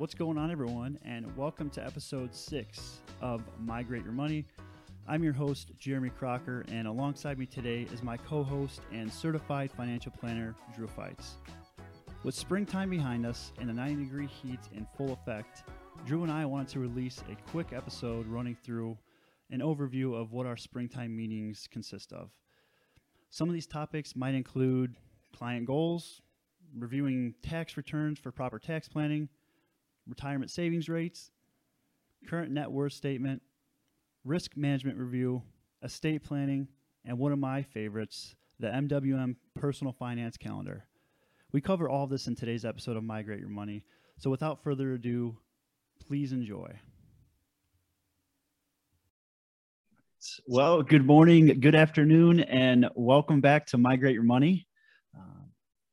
What's going on, everyone? And welcome to episode six of Migrate Your Money. I'm your host, Jeremy Crocker, and alongside me today is my co host and certified financial planner, Drew Feutz. With springtime behind us and the 90 degree heat in full effect, Drew and I wanted to release a quick episode running through an overview of what our springtime meetings consist of. Some of these topics might include client goals, reviewing tax returns for proper tax planning, retirement savings rates, current net worth statement, risk management review, estate planning, and one of my favorites, the MWM personal finance calendar. We cover all this in today's episode of Migrate Your Money. So without further ado, please enjoy. Well, good morning, good afternoon, and welcome back to Migrate Your Money. Uh,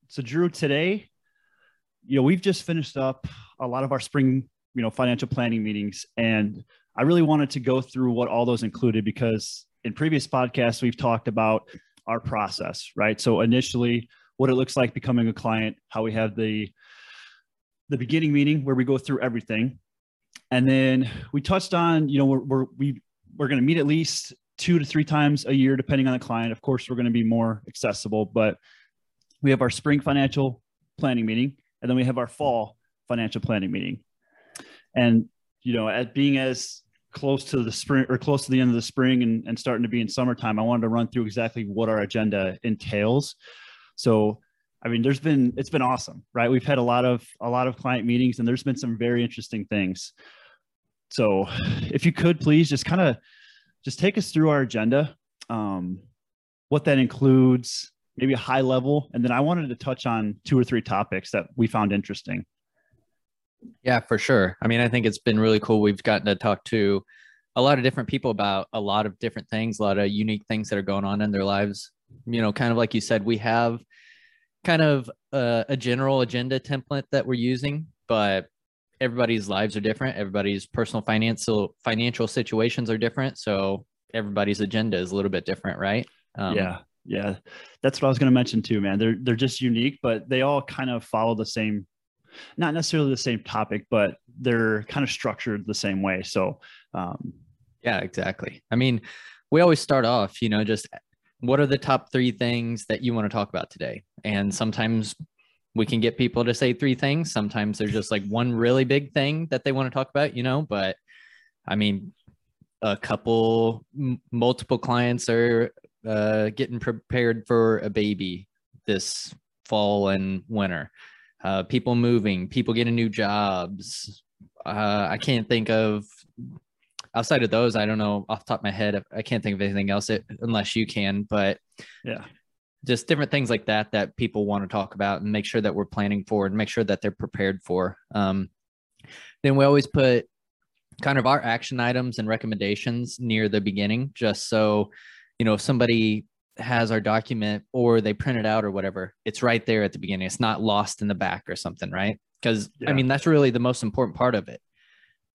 so, Drew, today, you know, we've just finished up a lot of our spring, you know, financial planning meetings, and I really wanted to go through what all those included because in previous podcasts we've talked about our process, right? So initially, what it looks like becoming a client, how we have the the beginning meeting where we go through everything, and then we touched on, you know, we're, we're we we're going to meet at least two to three times a year, depending on the client. Of course, we're going to be more accessible, but we have our spring financial planning meeting, and then we have our fall financial planning meeting. And you know, at being as close to the spring or close to the end of the spring and, and starting to be in summertime, I wanted to run through exactly what our agenda entails. So I mean, there's been it's been awesome, right? We've had a lot of a lot of client meetings, and there's been some very interesting things. So, if you could please just kind of just take us through our agenda, um, what that includes, maybe a high level, and then I wanted to touch on two or three topics that we found interesting. Yeah, for sure. I mean, I think it's been really cool. We've gotten to talk to a lot of different people about a lot of different things, a lot of unique things that are going on in their lives. You know, kind of like you said, we have kind of a, a general agenda template that we're using, but everybody's lives are different. Everybody's personal financial financial situations are different. So everybody's agenda is a little bit different, right? Um, yeah, yeah, that's what I was going to mention too, man. They're they're just unique, but they all kind of follow the same, not necessarily the same topic, but they're kind of structured the same way. So, um, yeah, exactly. I mean, we always start off, you know, just what are the top three things that you want to talk about today? And sometimes we can get people to say three things. Sometimes there's just like one really big thing that they want to talk about, you know, but I mean, a couple, multiple clients are uh, getting prepared for a baby this fall and winter. Uh, people moving, people getting new jobs. Uh, I can't think of outside of those. I don't know off the top of my head. I can't think of anything else it, unless you can. But yeah, just different things like that that people want to talk about and make sure that we're planning for and make sure that they're prepared for. Um, then we always put kind of our action items and recommendations near the beginning, just so you know if somebody has our document or they print it out or whatever, it's right there at the beginning. It's not lost in the back or something, right? Because yeah. I mean that's really the most important part of it.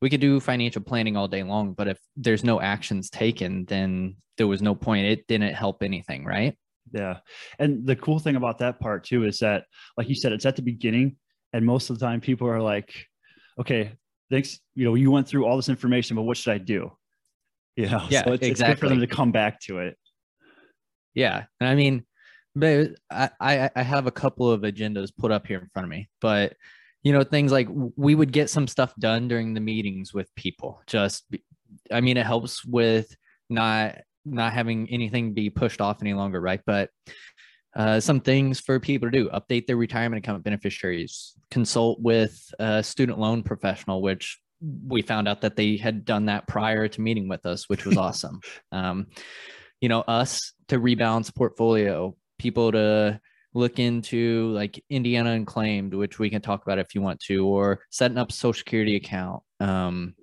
We could do financial planning all day long, but if there's no actions taken, then there was no point. It didn't help anything, right? Yeah. And the cool thing about that part too is that, like you said, it's at the beginning. And most of the time people are like, okay, thanks. You know, you went through all this information, but what should I do? You know, yeah, so it's, exactly. it's good for them to come back to it. Yeah. And I mean, but I, I, I have a couple of agendas put up here in front of me, but you know, things like we would get some stuff done during the meetings with people. Just, I mean, it helps with not not having anything be pushed off any longer, right? But uh, some things for people to do update their retirement account beneficiaries, consult with a student loan professional, which we found out that they had done that prior to meeting with us, which was awesome. Um, you know, us to rebalance portfolio, people to look into like Indiana unclaimed, which we can talk about if you want to, or setting up a social security account. Um,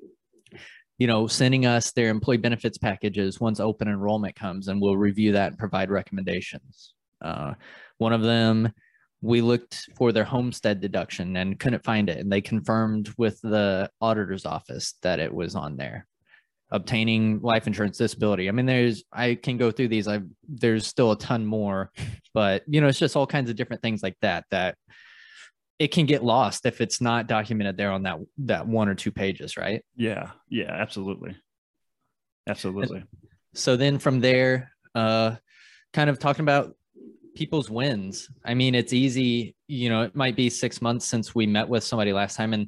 you know, sending us their employee benefits packages once open enrollment comes, and we'll review that and provide recommendations. Uh, one of them, we looked for their homestead deduction and couldn't find it, and they confirmed with the auditor's office that it was on there. Obtaining life insurance disability. I mean, there's I can go through these. I there's still a ton more, but you know, it's just all kinds of different things like that that it can get lost if it's not documented there on that that one or two pages, right? Yeah, yeah, absolutely, absolutely. So then from there, uh, kind of talking about people's wins. I mean, it's easy. You know, it might be six months since we met with somebody last time, and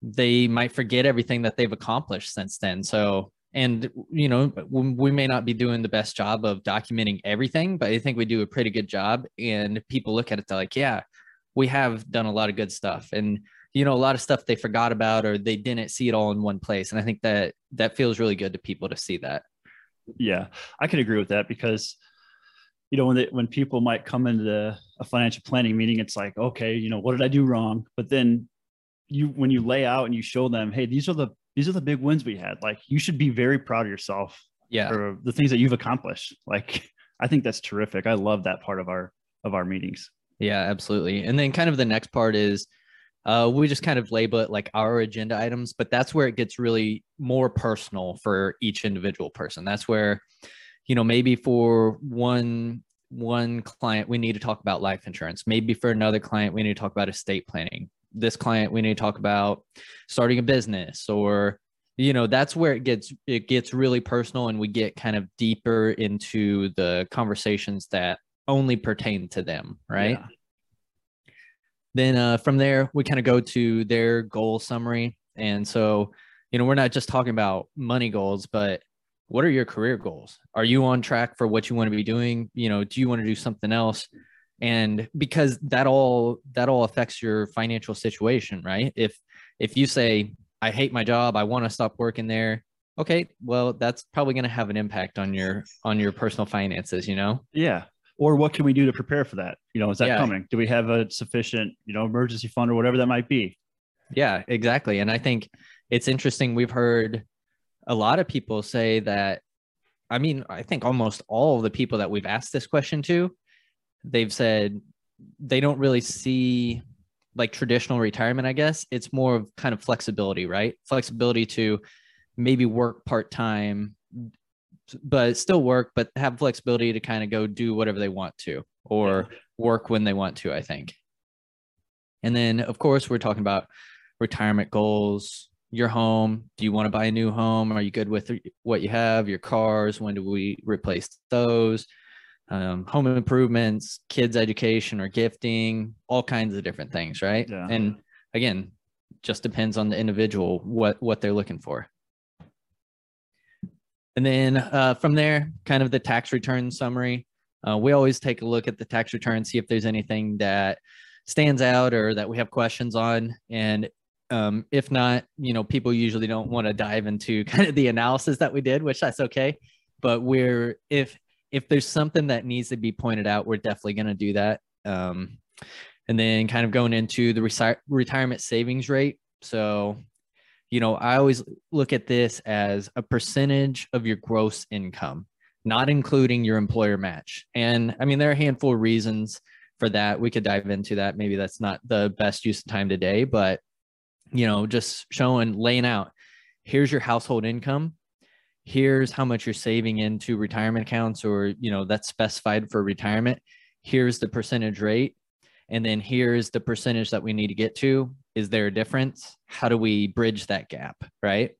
they might forget everything that they've accomplished since then. So and you know we may not be doing the best job of documenting everything but i think we do a pretty good job and people look at it they're like yeah we have done a lot of good stuff and you know a lot of stuff they forgot about or they didn't see it all in one place and i think that that feels really good to people to see that yeah i can agree with that because you know when they, when people might come into a financial planning meeting it's like okay you know what did i do wrong? But then you when you lay out and you show them hey these are the these are the big wins we had. Like you should be very proud of yourself yeah. for the things that you've accomplished. Like i think that's terrific. I love that part of our of our meetings. Yeah, absolutely. And then kind of the next part is uh, we just kind of label it like our agenda items, but that's where it gets really more personal for each individual person. That's where, you know, maybe for one one client we need to talk about life insurance. Maybe for another client we need to talk about estate planning. This client we need to talk about starting a business or you know that's where it gets it gets really personal and we get kind of deeper into the conversations that only pertain to them, right? Yeah. Then uh, from there, we kind of go to their goal summary. And so, you know, we're not just talking about money goals, but what are your career goals? Are you on track for what you want to be doing? You know, do you want to do something else? And because that all that all affects your financial situation, right? If if you say, I hate my job, I want to stop working there, okay, well, that's probably going to have an impact on your on your personal finances, you know? Yeah or what can we do to prepare for that you know is that yeah. coming do we have a sufficient you know emergency fund or whatever that might be yeah exactly and i think it's interesting we've heard a lot of people say that i mean i think almost all of the people that we've asked this question to they've said they don't really see like traditional retirement i guess. It's more of kind of flexibility right? Flexibility to maybe work part-time but still work, but have flexibility to kind of go do whatever they want to or work when they want to, I think. And then, of course, we're talking about retirement goals, your home. Do you want to buy a new home? Are you good with what you have? Your cars, when do we replace those? Um, home improvements, kids' education or gifting, all kinds of different things, right? Yeah. And again, just depends on the individual what what they're looking for. And then uh, from there, kind of the tax return summary. Uh, we always take a look at the tax return, see if there's anything that stands out or that we have questions on. And um, if not, you know, people usually don't want to dive into kind of the analysis that we did, which that's okay. But we're if if there's something that needs to be pointed out, we're definitely going to do that. Um, and then kind of going into the resi- retirement savings rate. So you know, I always look at this as a percentage of your gross income, not including your employer match. And I mean, there are a handful of reasons for that. We could dive into that. Maybe that's not the best use of time today, but you know, just showing, laying out here's your household income. Here's how much you're saving into retirement accounts or, you know, that's specified for retirement. Here's the percentage rate. And then here's the percentage that we need to get to is there a difference? How do we bridge that gap? Right.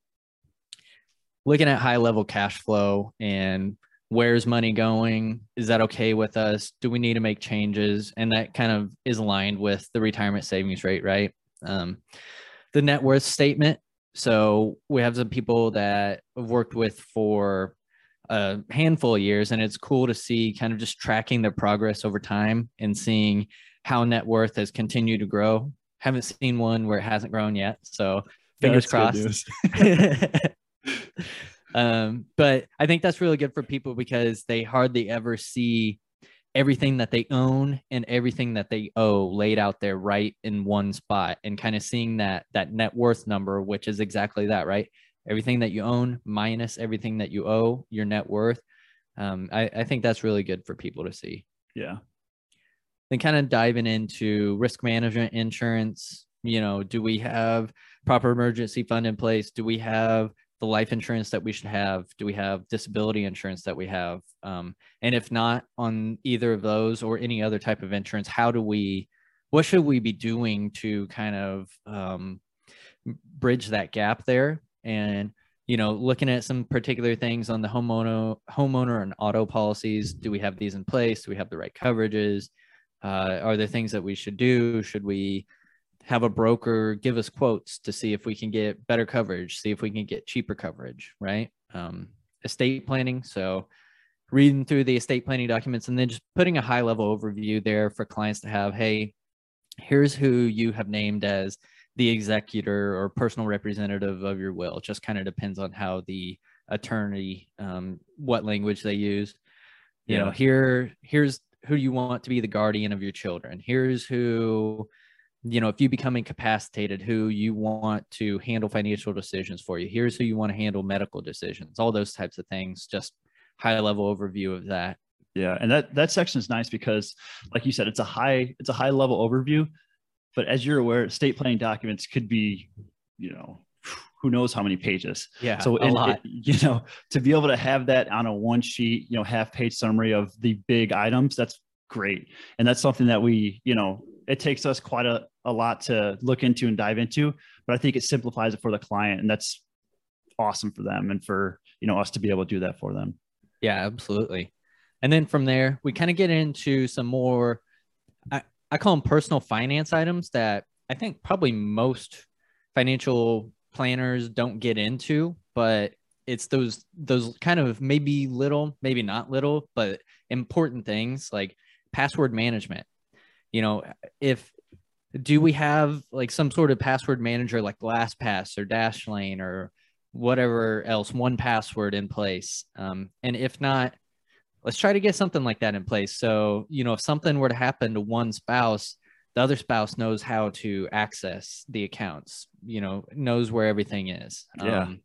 Looking at high level cash flow and where's money going? Is that okay with us? Do we need to make changes? And that kind of is aligned with the retirement savings rate, right? Um, the net worth statement. So we have some people that I've worked with for a handful of years, and it's cool to see kind of just tracking their progress over time and seeing how net worth has continued to grow haven't seen one where it hasn't grown yet. So fingers crossed. um, but I think that's really good for people because they hardly ever see everything that they own and everything that they owe laid out there right in one spot and kind of seeing that that net worth number which is exactly that right? Everything that you own minus everything that you owe your net worth um, I, I think that's really good for people to see. Yeah. Then kind of diving into risk management insurance you know do we have proper emergency fund in place? Do we have the life insurance that we should have? Do we have disability insurance that we have? Um, and if not on either of those or any other type of insurance how do we what should we be doing to kind of um, bridge that gap there? And you know looking at some particular things on the homeowner homeowner and auto policies do we have these in place? Do we have the right coverages? Uh, are there things that we should do? Should we have a broker give us quotes to see if we can get better coverage see if we can get cheaper coverage right um, estate planning so reading through the estate planning documents and then just putting a high level overview there for clients to have hey here's who you have named as the executor or personal representative of your will. It just kind of depends on how the attorney, um, what language they use. You yeah. know, here, here's who you want to be the guardian of your children. Here's who, you know, if you become incapacitated, who you want to handle financial decisions for you. Here's who you want to handle medical decisions. All those types of things. Just high level overview of that. Yeah, and that that section is nice because, like you said, it's a high it's a high level overview, but as you're aware, state planning documents could be, you know, who knows how many pages. Yeah. So a lot. It, you know, to be able to have that on a one sheet, you know, half page summary of the big items, that's great. And that's something that we, you know, it takes us quite a, a lot to look into and dive into, but I think it simplifies it for the client and that's awesome for them and for, you know, us to be able to do that for them. Yeah, absolutely. And then from there, we kind of get into some more I, I call them personal finance items that I think probably most financial planners don't get into, but it's those those kind of maybe little, maybe not little, but important things like password management. You know, if do we have like some sort of password manager like LastPass or Dashlane or whatever else, 1Password in place? Um, and if not, let's try to get something like that in place. So, you know, if something were to happen to one spouse, the other spouse knows how to access the accounts, you know, knows where everything is. Yeah. Um,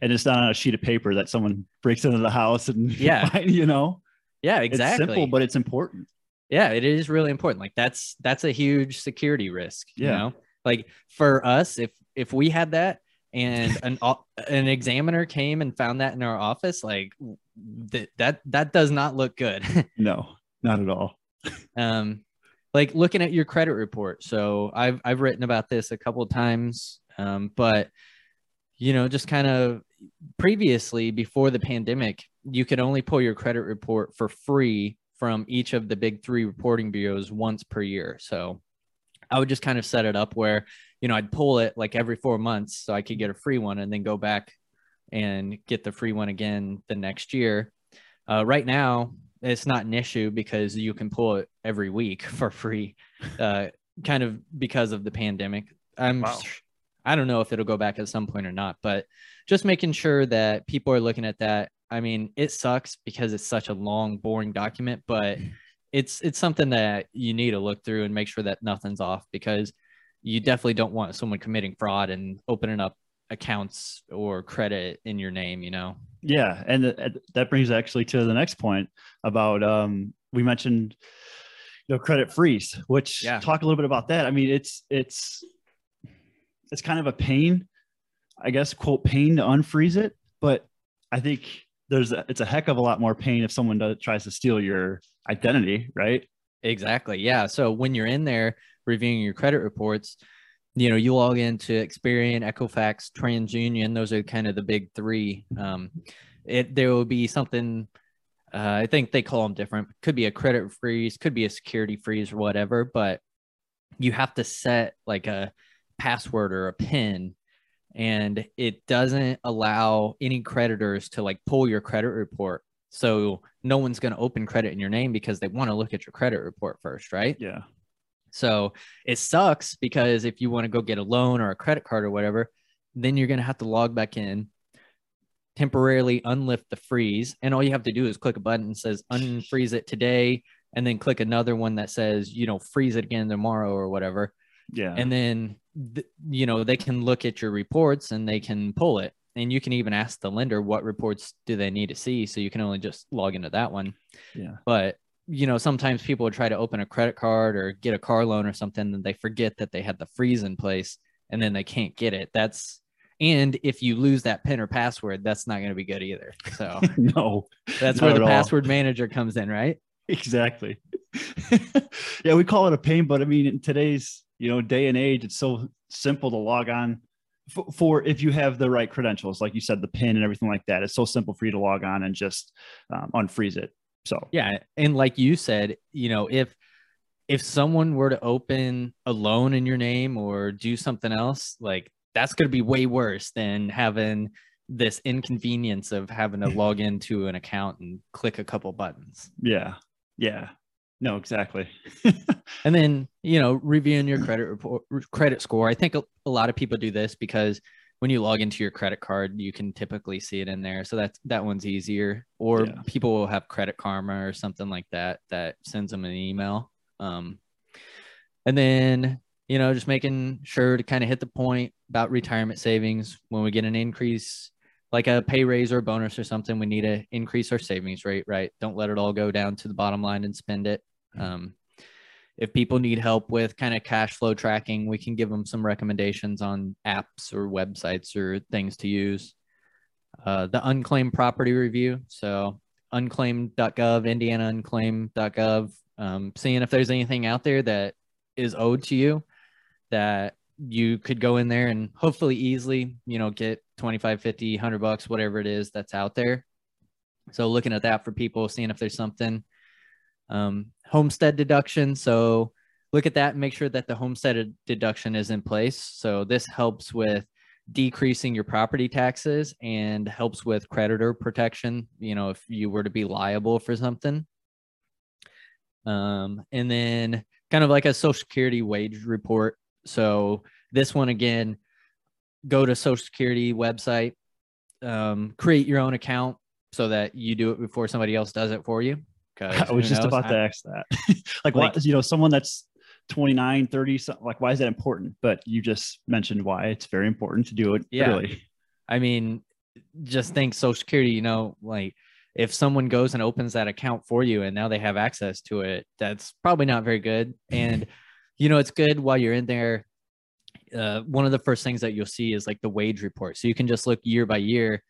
and it's not on a sheet of paper that someone breaks into the house and, yeah, you know, yeah, exactly. It's simple, but it's important. Yeah, it is really important. Like that's, that's a huge security risk, yeah. you know, like for us, if, if we had that, and an an examiner came and found that in our office like that that that does not look good no not at all um like looking at your credit report so i've i've written about this a couple of times um but you know just kind of previously before the pandemic you could only pull your credit report for free from each of the big three reporting bureaus once per year so i would just kind of set it up where you know, I'd pull it like every four months so I could get a free one and then go back and get the free one again the next year. Uh, right now, it's not an issue because you can pull it every week for free, uh, kind of because of the pandemic. I'm, wow. I don't know if it'll go back at some point or not, but just making sure that people are looking at that. I mean, it sucks because it's such a long, boring document, but it's it's something that you need to look through and make sure that nothing's off because you definitely don't want someone committing fraud and opening up accounts or credit in your name you know? Yeah and that brings actually to the next point about um we mentioned you know credit freeze which yeah. talk a little bit about that. I mean it's it's it's kind of a pain i guess quote pain to unfreeze it but i think there's a, it's a heck of a lot more pain if someone does, tries to steal your identity right exactly yeah so when you're in there reviewing your credit reports, you know, you log into Experian, Equifax, TransUnion. Those are kind of the big three. Um, it there will be something. Uh, I think they call them different. Could be a credit freeze, could be a security freeze or whatever. But you have to set like a password or a PIN, and it doesn't allow any creditors to like pull your credit report. So no one's going to open credit in your name because they want to look at your credit report first, right? Yeah. So it sucks because if you want to go get a loan or a credit card or whatever, then you're going to have to log back in, temporarily unlift the freeze. And all you have to do is click a button that says unfreeze it today. And then click another one that says, you know, freeze it again tomorrow or whatever. Yeah. And then, th- you know, they can look at your reports and they can pull it. And you can even ask the lender what reports do they need to see. So you can only just log into that one. Yeah. But you know, sometimes people would try to open a credit card or get a car loan or something, and they forget that they had the freeze in place, and then they can't get it. That's and if you lose that pin or password, that's not going to be good either. So no, that's where the password all. manager comes in, right? exactly. yeah, we call it a pain, but I mean, in today's you know day and age, it's so simple to log on for, for if you have the right credentials, like you said, the pin and everything like that. It's so simple for you to log on and just um, unfreeze it. So yeah, and like you said, you know, if if someone were to open a loan in your name or do something else, like that's going to be way worse than having this inconvenience of having to log into an account and click a couple buttons. Yeah. Yeah. No, exactly. and then, you know, reviewing your credit report, credit score. I think a, a, lot of people do this because when you log into your credit card, you can typically see it in there. So that's that one's easier. Or yeah. people will have Credit Karma or something like that that sends them an email. Um, and then, you know, just making sure to kind of hit the point about retirement savings when we get an increase like a pay raise or a bonus or something, we need to increase our savings rate, right? Don't let it all go down to the bottom line and spend it. Mm-hmm. Um, if people need help with kind of cash flow tracking, we can give them some recommendations on apps or websites or things to use. Uh, the unclaimed property review. So unclaimed.gov, Indiana unclaimed.gov, um, seeing if there's anything out there that is owed to you that you could go in there and hopefully easily, you know, get 25, 50, 100 bucks, whatever it is that's out there. So looking at that for people, seeing if there's something. Um, homestead deduction. So look at that and make sure that the homestead deduction is in place. So this helps with decreasing your property taxes and helps with creditor protection, you know, if you were to be liable for something. Um, and then kind of like a social security wage report. So this one again, go to Social Security website, um, create your own account so that you do it before somebody else does it for you. I was just knows? about to ask that. like, like what, you know, someone that's 29, 30, like, why is that important? But you just mentioned why it's very important to do it yeah. early. I mean, just think Social Security, you know, like if someone goes and opens that account for you and now they have access to it, that's probably not very good. And, you know, it's good while you're in there uh, one of the first things that you'll see is like the wage report. So you can just look year by year.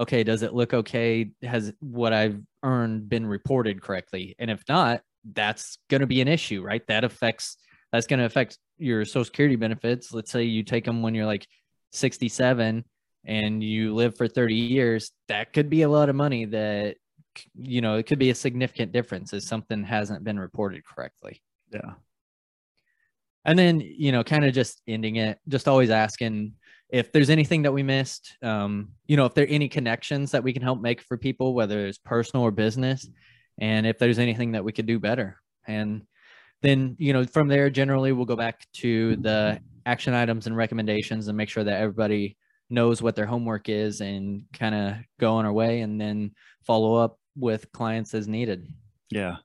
Okay, does it look okay? Has what I've earned been reported correctly? And if not, that's going to be an issue, right? That affects that's going to affect your social security benefits. Let's say you take them when you're like 67 and you live for 30 years, that could be a lot of money that you know, it could be a significant difference if something hasn't been reported correctly. Yeah and then you know kind of just ending it just always asking if there's anything that we missed um, you know if there are any connections that we can help make for people whether it's personal or business and if there's anything that we could do better. And then you know from there generally we'll go back to the action items and recommendations and make sure that everybody knows what their homework is and kind of go on our way and then follow up with clients as needed. Yeah.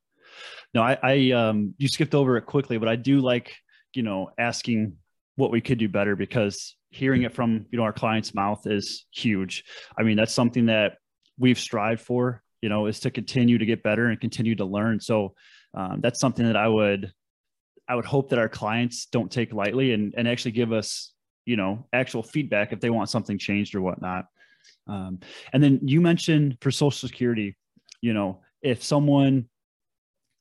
No i i um you skipped over it quickly but i do like you know asking what we could do better because hearing it from you know our client's mouth is huge. I mean that's something that we've strived for you know is to continue to get better and continue to learn. So um, that's something that i would i would hope that our clients don't take lightly and, and actually give us you know actual feedback if they want something changed or whatnot. Um, and then you mentioned for social security you know if someone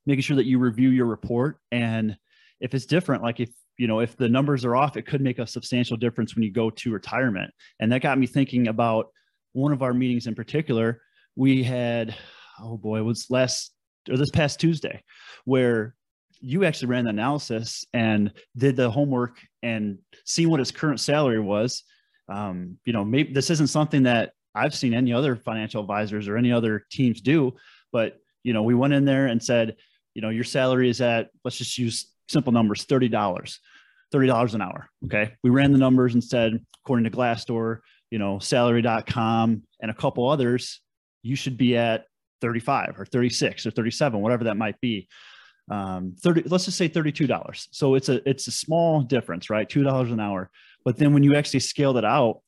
making sure that you review your report and if it's different, like if you know if the numbers are off, it could make a substantial difference when you go to retirement. And that got me thinking about one of our meetings in particular. We had, oh boy, it was last or this past Tuesday, where you actually ran the analysis and did the homework and seeing what his current salary was. Um, you know, maybe this isn't something that I've seen any other financial advisors or any other teams do, but you know, we went in there and said, you know, your salary is at let's just use simple numbers $30 $30 an hour okay? We ran the numbers and said according to glassdoor you know salary.com and a couple others you should be at 35 or 36 or 37 whatever that might be. Um 30 let's just say $32 so it's a it's a small difference right? $2 an hour. But then when you actually scale that out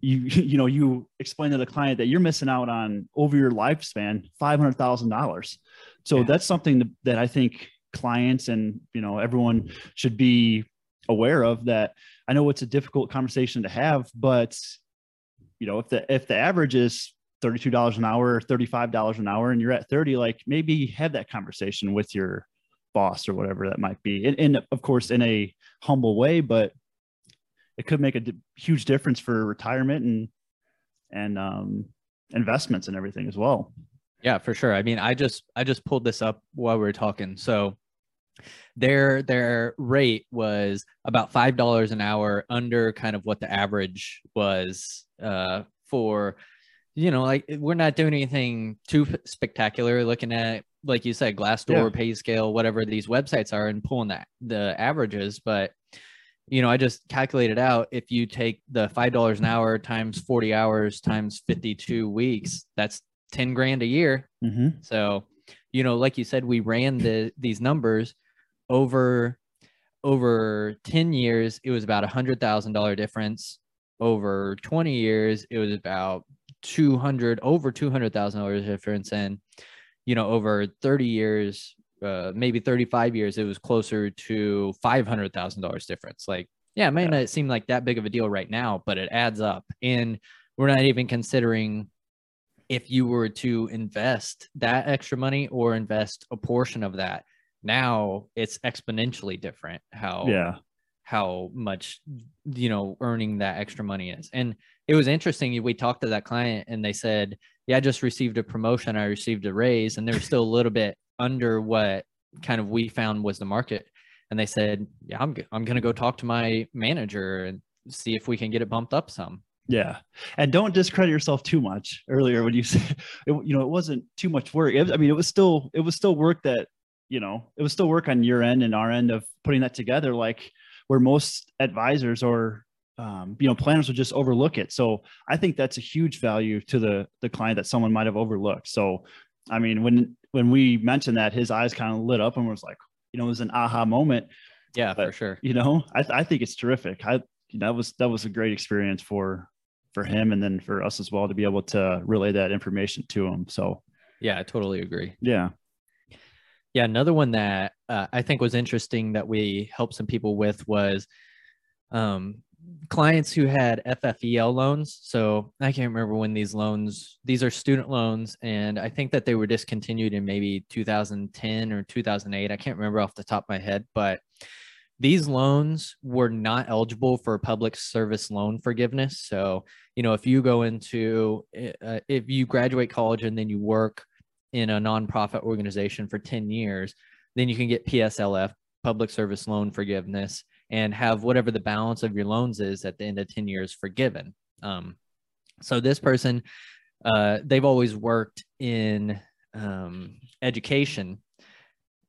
you you know you explain to the client that you're missing out on over your lifespan $500,000 so yeah. that's something that I think clients and you know everyone should be aware of that i know it's a difficult conversation to have but you know if the if the average is $32 an hour, or $35 an hour, and you're at 30, like maybe have that conversation with your boss or whatever that might be. And, and of course, in a humble way, but it could make a d- huge difference for retirement and, and, um, investments and everything as well. Yeah, for sure. I mean, I just I just pulled this up while we were talking. So their their rate was about five dollars an hour under kind of what the average was uh, for you know like we're not doing anything too spectacular looking at like you said glassdoor yeah. payscale whatever these websites are and pulling that the averages but you know i just calculated out if you take the five dollars an hour times 40 hours times 52 weeks that's 10 grand a year mm-hmm. so you know like you said we ran the these numbers over over 10 years it was about a hundred thousand dollar difference. Over 20 years it was about 200 over 200 thousand dollars difference. And you know over 30 years uh, maybe 35 years it was closer to 500 thousand dollars difference. Like yeah it yeah. not seem like that big of a deal right now but it adds up. And we're not even considering if you were to invest that extra money or invest a portion of that now it's exponentially different how yeah how much you know earning that extra money is and it was interesting we talked to that client and they said yeah i just received a promotion i received a raise and they're still a little bit under what kind of we found was the market and they said yeah i'm, I'm going to go talk to my manager and see if we can get it bumped up some yeah, and don't discredit yourself too much. Earlier, when you said, it, you know, it wasn't too much work. It, I mean, it was still it was still work that you know, it was still work on your end and our end of putting that together, like where most advisors or um, you know planners would just overlook it. So I think that's a huge value to the the client that someone might have overlooked. So I mean, when when we mentioned that, his eyes kind of lit up and was like, you know, it was an aha moment. Yeah, but, for sure. You know, I I think it's terrific. I that was that was a great experience for for him and then for us as well to be able to relay that information to him. So yeah, I totally agree. Yeah. Yeah, another one that uh, I think was interesting that we helped some people with was um, clients who had FFEL loans. So I can't remember when these loans, these are student loans, and I think that they were discontinued in maybe 2010 or 2008. I can't remember off the top of my head, but these loans were not eligible for public service loan forgiveness. So, you know, if you go into, uh, if you graduate college and then you work in a nonprofit organization for 10 years, then you can get PSLF, public service loan forgiveness, and have whatever the balance of your loans is at the end of 10 years forgiven. Um, so this person, uh, they've always worked in um, education,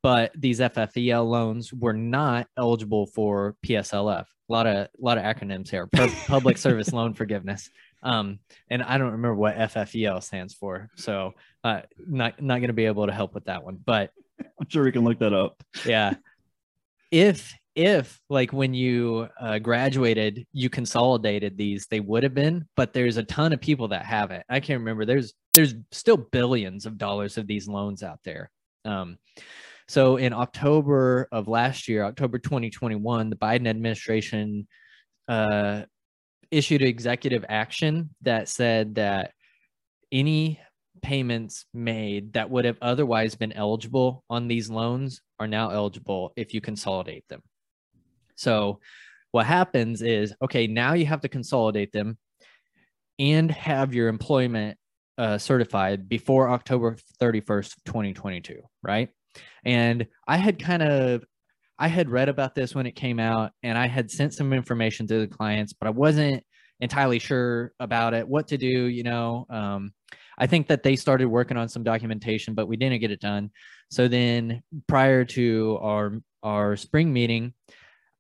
but these FFEL loans were not eligible for PSLF. A lot of a lot of acronyms here. Public Service Loan Forgiveness. Um, and I don't remember what FFEL stands for, so uh, not not going to be able to help with that one. But I'm sure we can look that up. yeah, if if like when you uh, graduated, you consolidated these, they would have been. But there's a ton of people that haven't. I can't remember. There's there's still billions of dollars of these loans out there. Um, so in October of last year, October 2021, the Biden administration uh, issued executive action that said that any payments made that would have otherwise been eligible on these loans are now eligible if you consolidate them. So what happens is okay, now you have to consolidate them and have your employment uh, certified before October 31st, 2022, right? And I had kind of I had read about this when it came out and I had sent some information to the clients, but I wasn't entirely sure about it, what to do, you know. Um, I think that they started working on some documentation, but we didn't get it done. So then prior to our our spring meeting,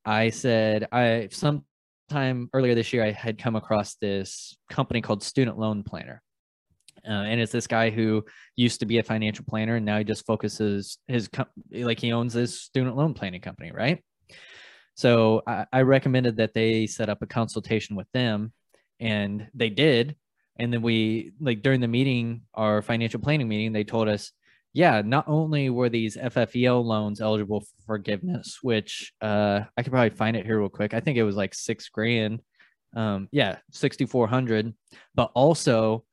I said I sometime earlier this year I had come across this company called Student Loan Planner. Uh, and it's this guy who used to be a financial planner and now he just focuses his com- like he owns this student loan planning company right? So I, I recommended that they set up a consultation with them and they did. And then we like during the meeting our financial planning meeting they told us yeah not only were these ffel loans eligible for forgiveness which uh i could probably find it here real quick. I think it was like six grand. Um yeah 6400 but also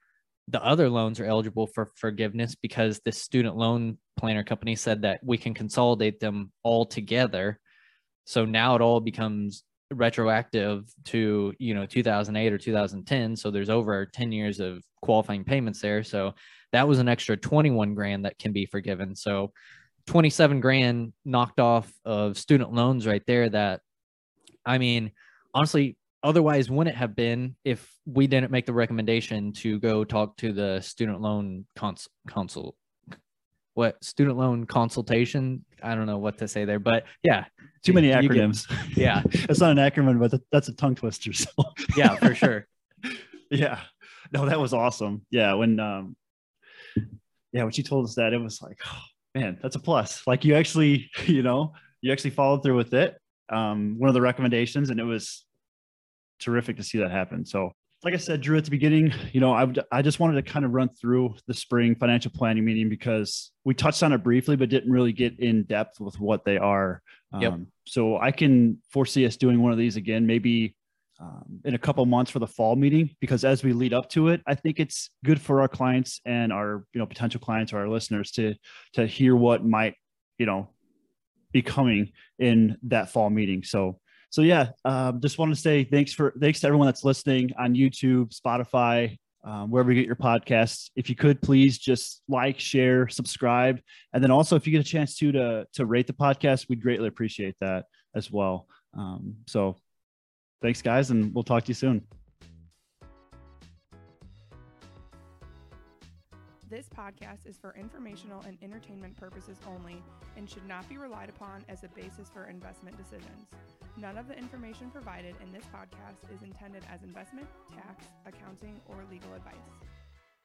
the other loans are eligible for forgiveness because the student loan planner company said that we can consolidate them all together. So now it all becomes retroactive to you know 2008 or 2010 so there's over 10 years of qualifying payments there. So that was an extra 21 grand that can be forgiven. So 27 grand knocked off of student loans right there that i mean honestly otherwise wouldn't have been if we didn't make the recommendation to go talk to the student loan cons- consult what student loan consultation? I don't know what to say there but yeah. Too many acronyms get, yeah. It's not an acronym but that's a tongue twister so. Yeah for sure. Yeah. No that was awesome. Yeah when um yeah when she told us that it was like oh, man that's a plus. Like you actually you know you actually followed through with it um one of the recommendations and it was terrific to see that happen so like I said, Drew, at the beginning, you know, I, I just wanted to kind of run through the spring financial planning meeting because we touched on it briefly, but didn't really get in depth with what they are. Yep. Um, so I can foresee us doing one of these again, maybe um, in a couple months for the fall meeting, because as we lead up to it, I think it's good for our clients and our, you know, potential clients or our listeners to, to hear what might, you know, be coming in that fall meeting. So so yeah, um, just want to say thanks for thanks to everyone that's listening on YouTube, Spotify, um, wherever you get your podcasts. If you could please just like, share, subscribe, and then also if you get a chance to to to rate the podcast, we'd greatly appreciate that as well. Um, so thanks, guys, and we'll talk to you soon. This podcast is for informational and entertainment purposes only and should not be relied upon as a basis for investment decisions. None of the information provided in this podcast is intended as investment, tax, accounting, or legal advice.